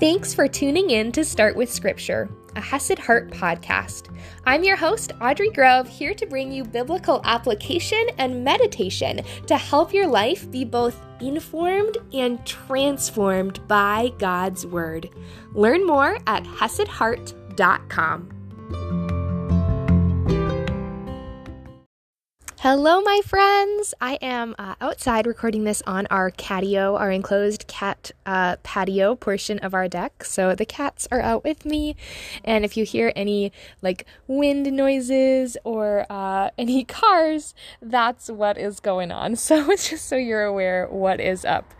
Thanks for tuning in to Start with Scripture, a Hesed Heart podcast. I'm your host, Audrey Grove, here to bring you biblical application and meditation to help your life be both informed and transformed by God's Word. Learn more at HesedHeart.com. Hello, my friends. I am uh, outside recording this on our catio, our enclosed cat uh, patio portion of our deck. So the cats are out with me, and if you hear any like wind noises or uh, any cars, that's what is going on. So it's just so you're aware what is up.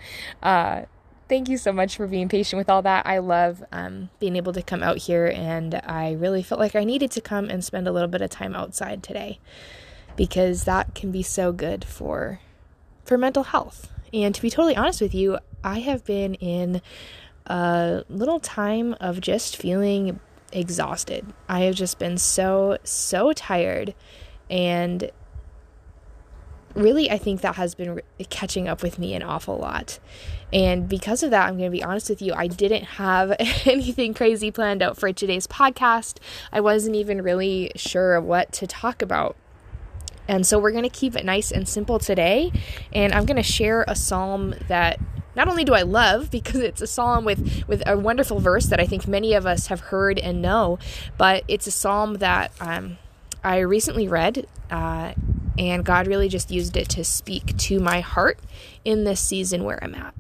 Uh, thank you so much for being patient with all that. I love um, being able to come out here, and I really felt like I needed to come and spend a little bit of time outside today because that can be so good for for mental health. And to be totally honest with you, I have been in a little time of just feeling exhausted. I have just been so so tired and really I think that has been catching up with me an awful lot. And because of that, I'm going to be honest with you, I didn't have anything crazy planned out for today's podcast. I wasn't even really sure what to talk about. And so we're going to keep it nice and simple today. And I'm going to share a psalm that not only do I love because it's a psalm with with a wonderful verse that I think many of us have heard and know, but it's a psalm that um, I recently read, uh, and God really just used it to speak to my heart in this season where I'm at.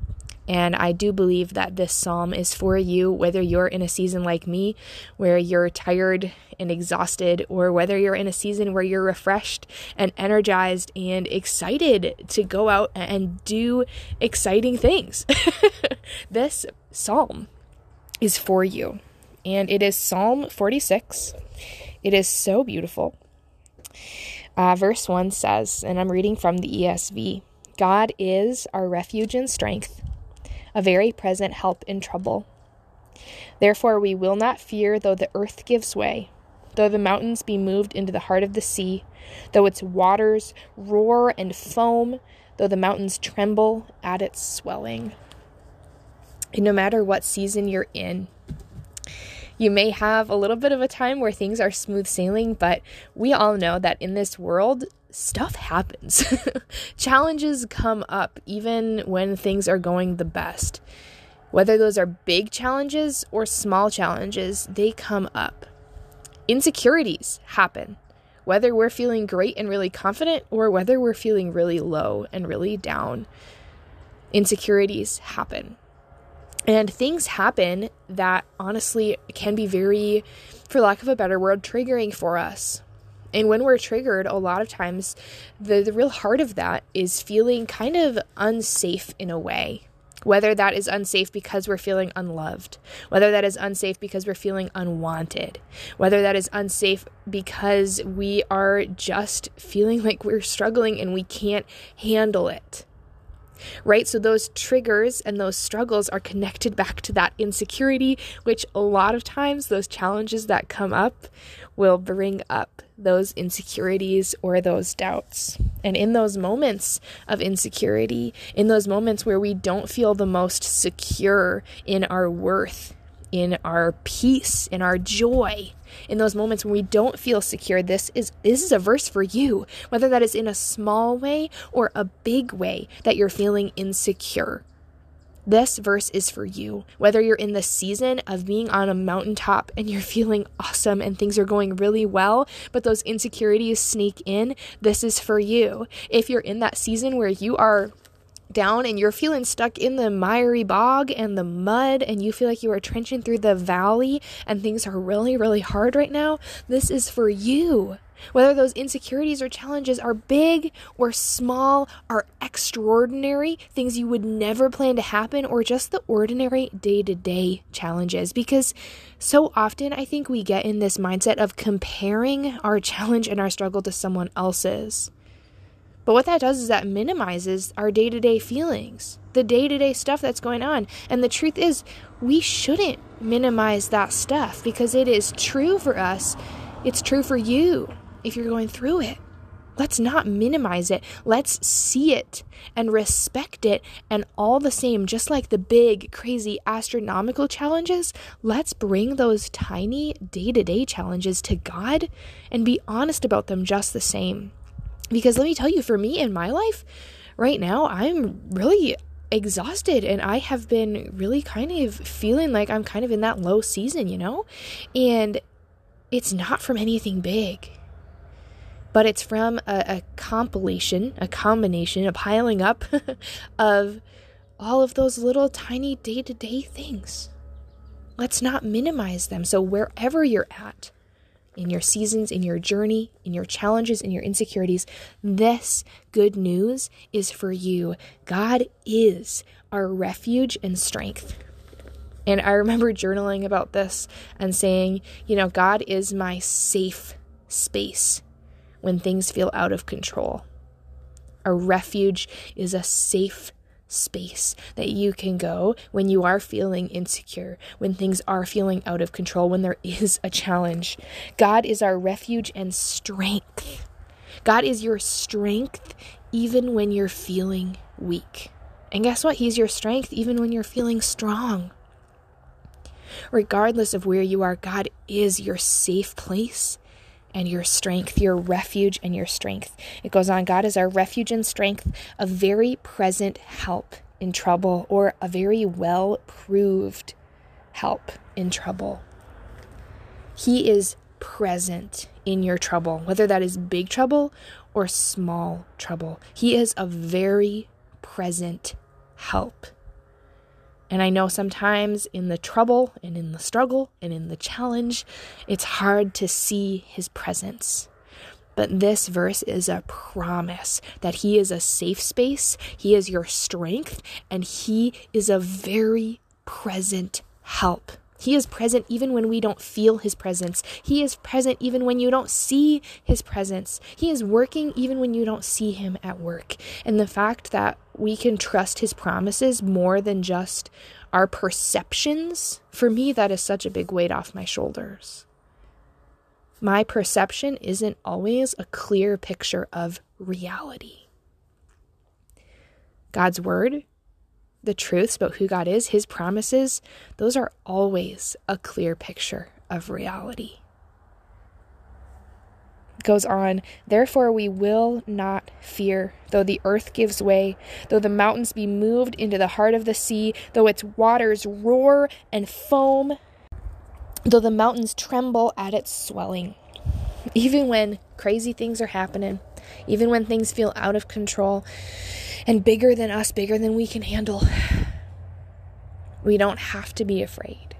And I do believe that this psalm is for you, whether you're in a season like me, where you're tired and exhausted, or whether you're in a season where you're refreshed and energized and excited to go out and do exciting things. this psalm is for you. And it is Psalm 46. It is so beautiful. Uh, verse 1 says, and I'm reading from the ESV God is our refuge and strength a very present help in trouble. Therefore, we will not fear though the earth gives way, though the mountains be moved into the heart of the sea, though its waters roar and foam, though the mountains tremble at its swelling. And no matter what season you're in, you may have a little bit of a time where things are smooth sailing, but we all know that in this world, stuff happens. Challenges come up even when things are going the best. Whether those are big challenges or small challenges, they come up. Insecurities happen, whether we're feeling great and really confident or whether we're feeling really low and really down. Insecurities happen. And things happen that honestly can be very, for lack of a better word, triggering for us. And when we're triggered, a lot of times the, the real heart of that is feeling kind of unsafe in a way. Whether that is unsafe because we're feeling unloved, whether that is unsafe because we're feeling unwanted, whether that is unsafe because we are just feeling like we're struggling and we can't handle it right? So those triggers and those struggles are connected back to that insecurity, which a lot of times those challenges that come up will bring up those insecurities or those doubts. And in those moments of insecurity, in those moments where we don't feel the most secure in our worth, in our peace, in our joy, in those moments when we don't feel secure, this is this is a verse for you, whether that is in a small way or a big way that you're feeling insecure. This verse is for you. Whether you're in the season of being on a mountaintop and you're feeling awesome and things are going really well, but those insecurities sneak in, this is for you. If you're in that season where you are down and you're feeling stuck in the miry bog and the mud and you feel like you are trenching through the valley and things are really, really hard right now, this is for you. Whether those insecurities or challenges are big or small, are extraordinary, things you would never plan to happen, or just the ordinary day to day challenges. Because so often I think we get in this mindset of comparing our challenge and our struggle to someone else's. But what that does is that minimizes our day to day feelings, the day to day stuff that's going on. And the truth is, we shouldn't minimize that stuff because it is true for us. It's true for you if you're going through it. Let's not minimize it. Let's see it and respect it. And all the same, just like the big, crazy, astronomical challenges, let's bring those tiny day to day challenges to God and be honest about them just the same. Because let me tell you, for me in my life, right now, I'm really exhausted and I have been really kind of feeling like I'm kind of in that low season, you know? And it's not from anything big but it's from a, a compilation, a combination, a piling up of all of those little tiny day to day things. Let's not minimize them. So, wherever you're at, in your seasons, in your journey, in your challenges, in your insecurities, this good news is for you. God is our refuge and strength. And I remember journaling about this and saying, you know, God is my safe space when things feel out of control. A refuge is a safe space that you can go when you are feeling insecure, when things are feeling out of control, when there is a challenge. God is our refuge and strength. God is your strength even when you're feeling weak. And guess what? He's your strength even when you're feeling strong. Regardless of where you are, God is your safe place and your strength, your refuge and your strength. It goes on God is our refuge and strength, a very present help in trouble, or a very well proved help in trouble. He is present in your trouble, whether that is big trouble or small trouble. He is a very present help. And I know sometimes in the trouble and in the struggle and in the challenge, it's hard to see his presence. But this verse is a promise that He is a safe space, He is your strength, and He is a very present help. He is present even when we don't feel His presence. He is present even when you don't see His presence. He is working even when you don't see Him at work. And the fact that we can trust His promises more than just our perceptions, for me, that is such a big weight off my shoulders. My perception isn't always a clear picture of reality. God's word the truths about who God is, His promises, those are always a clear picture of reality. goes on, therefore we will not fear, though the earth gives way, though the mountains be moved into the heart of the sea, though its waters roar and foam, though the mountains tremble at its swelling. Even when crazy things are happening, even when things feel out of control, and bigger than us, bigger than we can handle. We don't have to be afraid.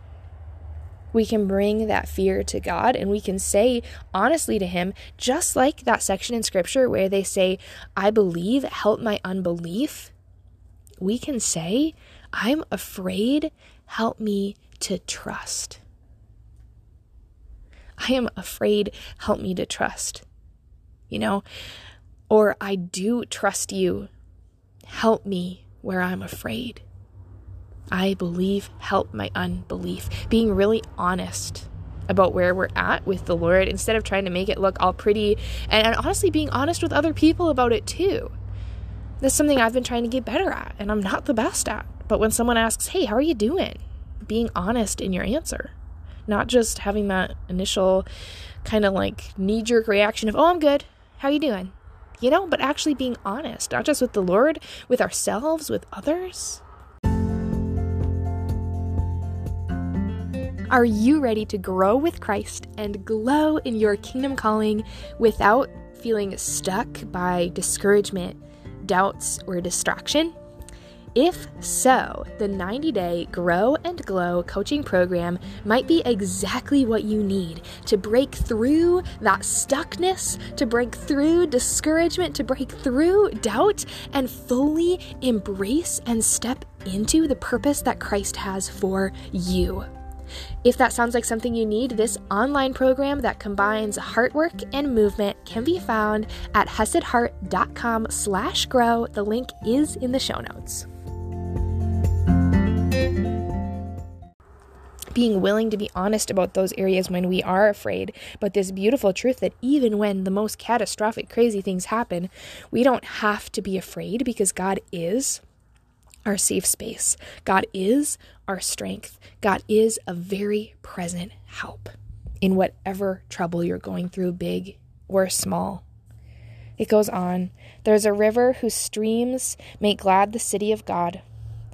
We can bring that fear to God and we can say honestly to Him, just like that section in Scripture where they say, I believe, help my unbelief. We can say, I'm afraid, help me to trust. I am afraid, help me to trust. You know, or I do trust you, Help me where I'm afraid. I believe, help my unbelief. Being really honest about where we're at with the Lord instead of trying to make it look all pretty and, and, honestly being honest with other people about it too. That's something I've been trying to get better at and I'm not the best at. But when someone asks, hey, how are you doing? Being honest in your answer, not just having that initial kind of like knee jerk reaction of, oh, I'm good. How are you doing? You know, but actually being honest, not just with the Lord, with ourselves, with others. Are you ready to grow with Christ and glow in your kingdom calling without feeling stuck by discouragement, doubts, or distraction? If so, the 90 day Grow and Glow coaching program might be exactly what you need to break through that stuckness, to break through discouragement, to break through doubt, and fully embrace and step into the purpose that Christ has for you. If that sounds like something you need, this online program that combines heart work and movement can be found at hesedheart.com slash grow. The link is in the show notes. Being willing to be honest about those areas when we are afraid, but this beautiful truth that even when the most catastrophic, crazy things happen, we don't have to be afraid because God is our safe space. God is our strength. God is a very present help in whatever trouble you're going through, big or small. It goes on There's a river whose streams make glad the city of God,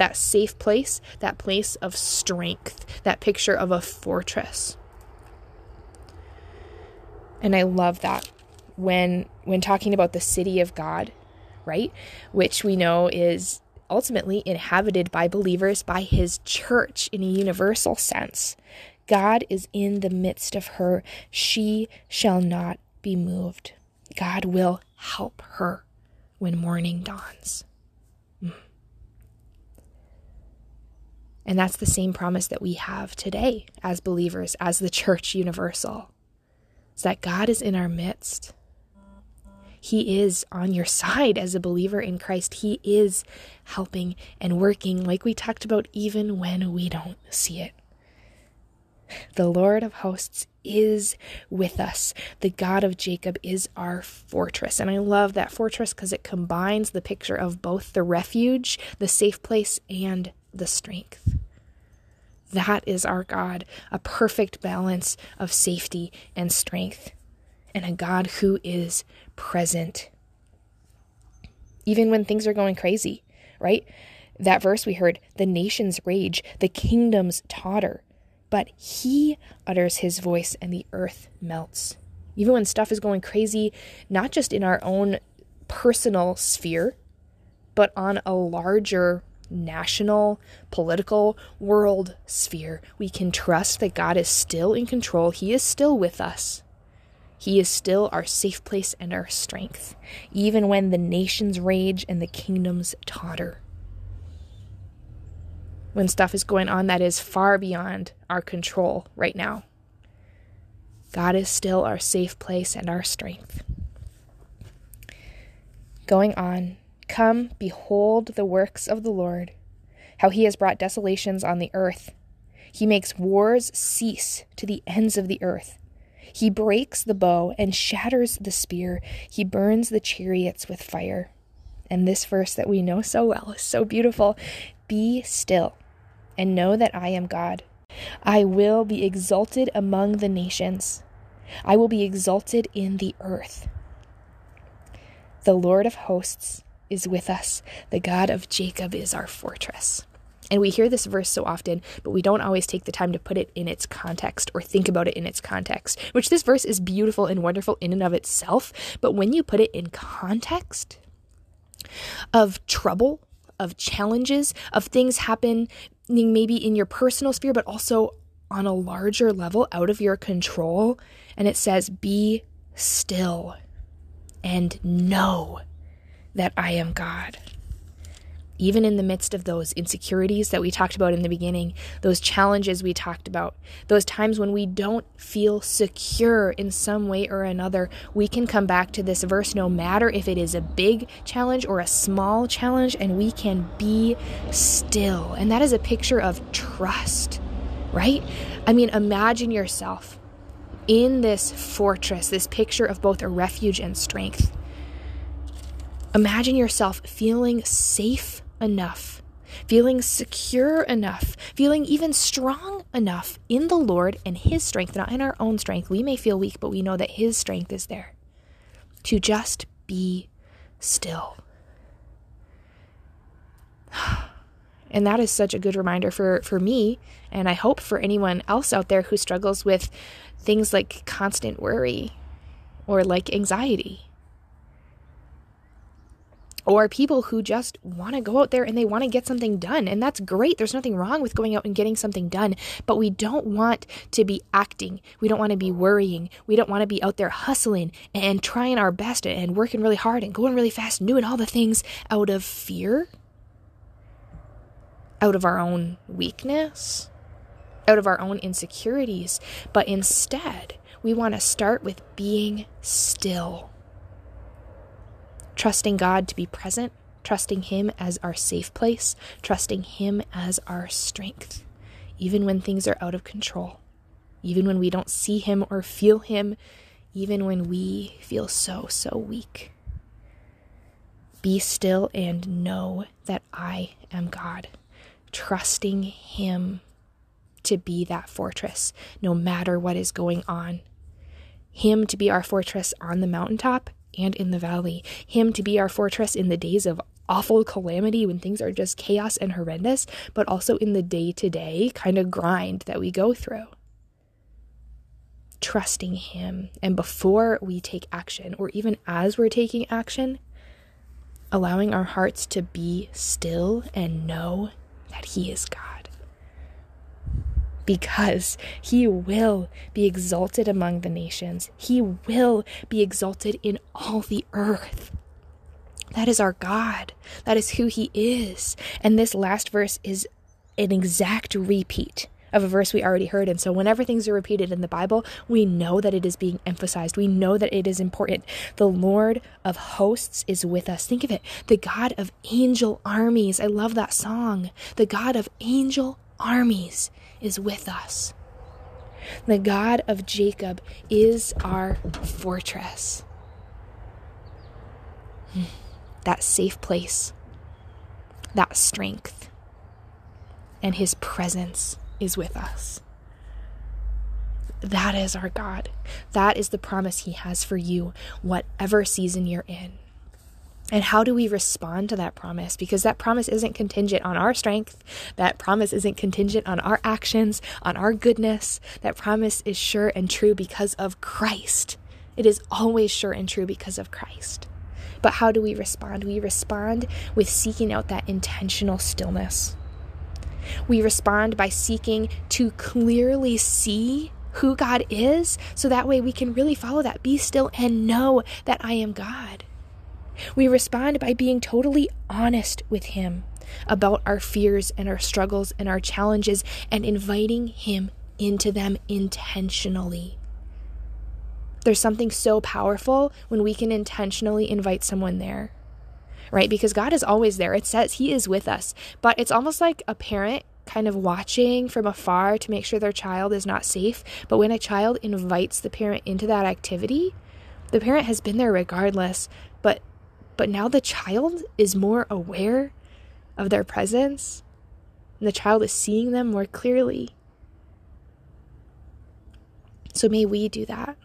That safe place, that place of strength, that picture of a fortress. And I love that when when talking about the city of God, right? Which we know is ultimately inhabited by believers by his church in a universal sense. God is in the midst of her. She shall not be moved. God will help her when morning dawns. And that's the same promise that we have today as believers, as the church universal. Is that God is in our midst. He is on your side as a believer in Christ. He is helping and working, like we talked about, even when we don't see it. The Lord of hosts is with us. The God of Jacob is our fortress. And I love that fortress because it combines the picture of both the refuge, the safe place, and the strength. That is our God, a perfect balance of safety and strength, and a God who is present. Even when things are going crazy, right? That verse we heard the nations rage, the kingdoms totter but he utters his voice and the earth melts. Even when stuff is going crazy, not just in our own personal sphere, but on a larger national, political, world sphere, we can trust that God is still in control. He is still with us. He is still our safe place and our strength, even when the nations rage and the kingdoms totter when stuff is going on that is far beyond our control right now. God is still our safe place and our strength. Going on, come, behold the works of the Lord, how he has brought desolations on the earth. He makes wars cease to the ends of the earth. He breaks the bow and shatters the spear. He burns the chariots with fire. And this verse that we know so well is so beautiful. Be still and know that I am God. I will be exalted among the nations, I will be exalted in the earth. The Lord of hosts is with us, the God of Jacob is our fortress. And we hear this verse so often, but we don't always take the time to put it in its context or think about it in its context, which this verse is beautiful and wonderful in and of itself. But when you put it in context of trouble, of challenges, of things happening maybe in your personal sphere, but also on a larger level out of your control. And it says, Be still and know that I am God. Even in the midst of those insecurities that we talked about in the beginning, those challenges we talked about, those times when we don't feel secure in some way or another, we can come back to this verse no matter if it is a big challenge or a small challenge, and we can be still. And that is a picture of trust, right? I mean, imagine yourself in this fortress, this picture of both a refuge and strength. Imagine yourself feeling safe enough, feeling secure enough, feeling even strong enough in the Lord and His strength, not in our own strength. We may feel weak, but we know that His strength is there to just be still. And that is such a good reminder for, for me, and I hope for anyone else out there who struggles with things like constant worry or like anxiety or people who just want to go out there and they want to get something done. And that's great. There's nothing wrong with going out and getting something done. But we don't want to be acting. We don't want to be worrying. We don't want to be out there hustling and trying our best and working really hard and going really fast and doing all the things out of fear, out of our own weakness, out of our own insecurities. But instead, we want to start with being still trusting God to be present, trusting Him as our safe place, trusting Him as our strength, even when things are out of control, even when we don't see Him or feel Him, even when we feel so, so weak. Be still and know that I am God, trusting Him to be that fortress no matter what is going on. Him to be our fortress on the mountaintop and in the valley, Him to be our fortress in the days of awful calamity when things are just chaos and horrendous, but also in the day to day kind of grind that we go through. Trusting Him, and before we take action, or even as we're taking action, allowing our hearts to be still and know that He is God because he will be exalted among the nations. He will be exalted in all the earth. That is our God. That is who he is. And this last verse is an exact repeat of a verse we already heard. And so, whenever things are repeated in the Bible, we know that it is being emphasized. We know that it is important. The Lord of hosts is with us. Think of it the God of angel armies. I love that song. The God of angel armies is with us. The God of Jacob is our fortress. Hmm. That safe place, that strength, and his presence is with us. That is our God. That is the promise he has for you, whatever season you're in. And how do we respond to that promise? Because that promise isn't contingent on our strength. That promise isn't contingent on our actions, on our goodness. That promise is sure and true because of Christ. It is always sure and true because of Christ. But how do we respond? We respond with seeking out that intentional stillness. We respond by seeking to clearly see who God is so that way we can really follow that. Be still and know that I am God. We respond by being totally honest with Him about our fears and our struggles and our challenges and inviting Him into them intentionally. There's something so powerful when we can intentionally invite someone there, right? Because God is always there. It says He is with us, but it's almost like a parent kind of watching from afar to make sure their child is not safe. But when a child invites the parent into that activity, the parent has been there regardless, but now the child is more aware of their presence, and the child is seeing them more clearly. So may we do that.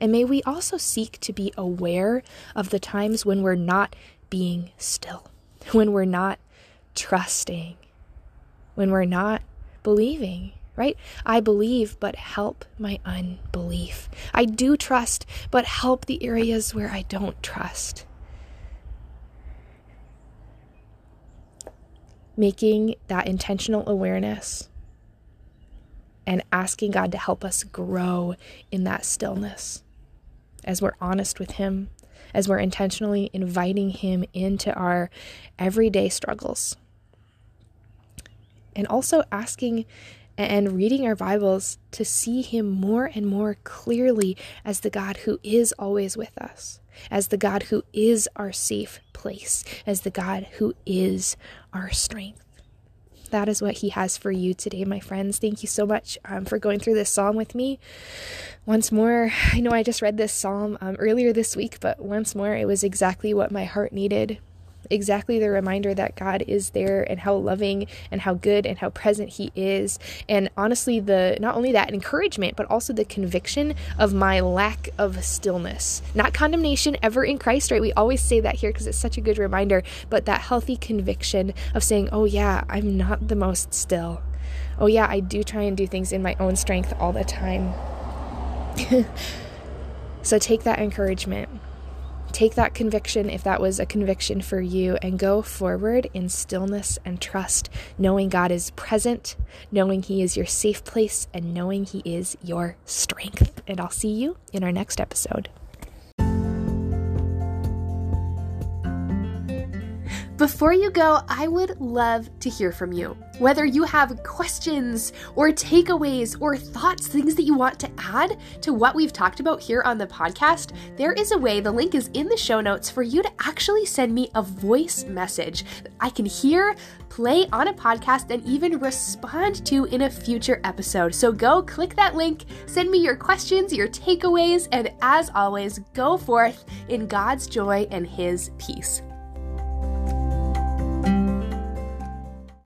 And may we also seek to be aware of the times when we're not being still, when we're not trusting, when we're not believing, right? I believe, but help my unbelief. I do trust, but help the areas where I don't trust. Making that intentional awareness and asking God to help us grow in that stillness as we're honest with Him, as we're intentionally inviting Him into our everyday struggles. And also asking and reading our Bibles to see Him more and more clearly as the God who is always with us, as the God who is our safe place, as the God who is our strength. That is what He has for you today, my friends. Thank you so much um, for going through this psalm with me. Once more, I know I just read this psalm um, earlier this week, but once more, it was exactly what my heart needed exactly the reminder that God is there and how loving and how good and how present He is. And honestly, the not only that encouragement, but also the conviction of my lack of stillness. Not condemnation ever in Christ, right? We always say that here because it's such a good reminder, but that healthy conviction of saying, oh, yeah, I'm not the most still. Oh, yeah, I do try and do things in my own strength all the time. so take that encouragement take that conviction, if that was a conviction for you, and go forward in stillness and trust, knowing God is present, knowing He is your safe place, and knowing He is your strength. And I'll see you in our next episode. Before you go, I would love to hear from you. Whether you have questions or takeaways or thoughts, things that you want to add to what we've talked about here on the podcast, there is a way, the link is in the show notes, for you to actually send me a voice message that I can hear, play on a podcast, and even respond to in a future episode. So go click that link, send me your questions, your takeaways, and as always, go forth in God's joy and His peace.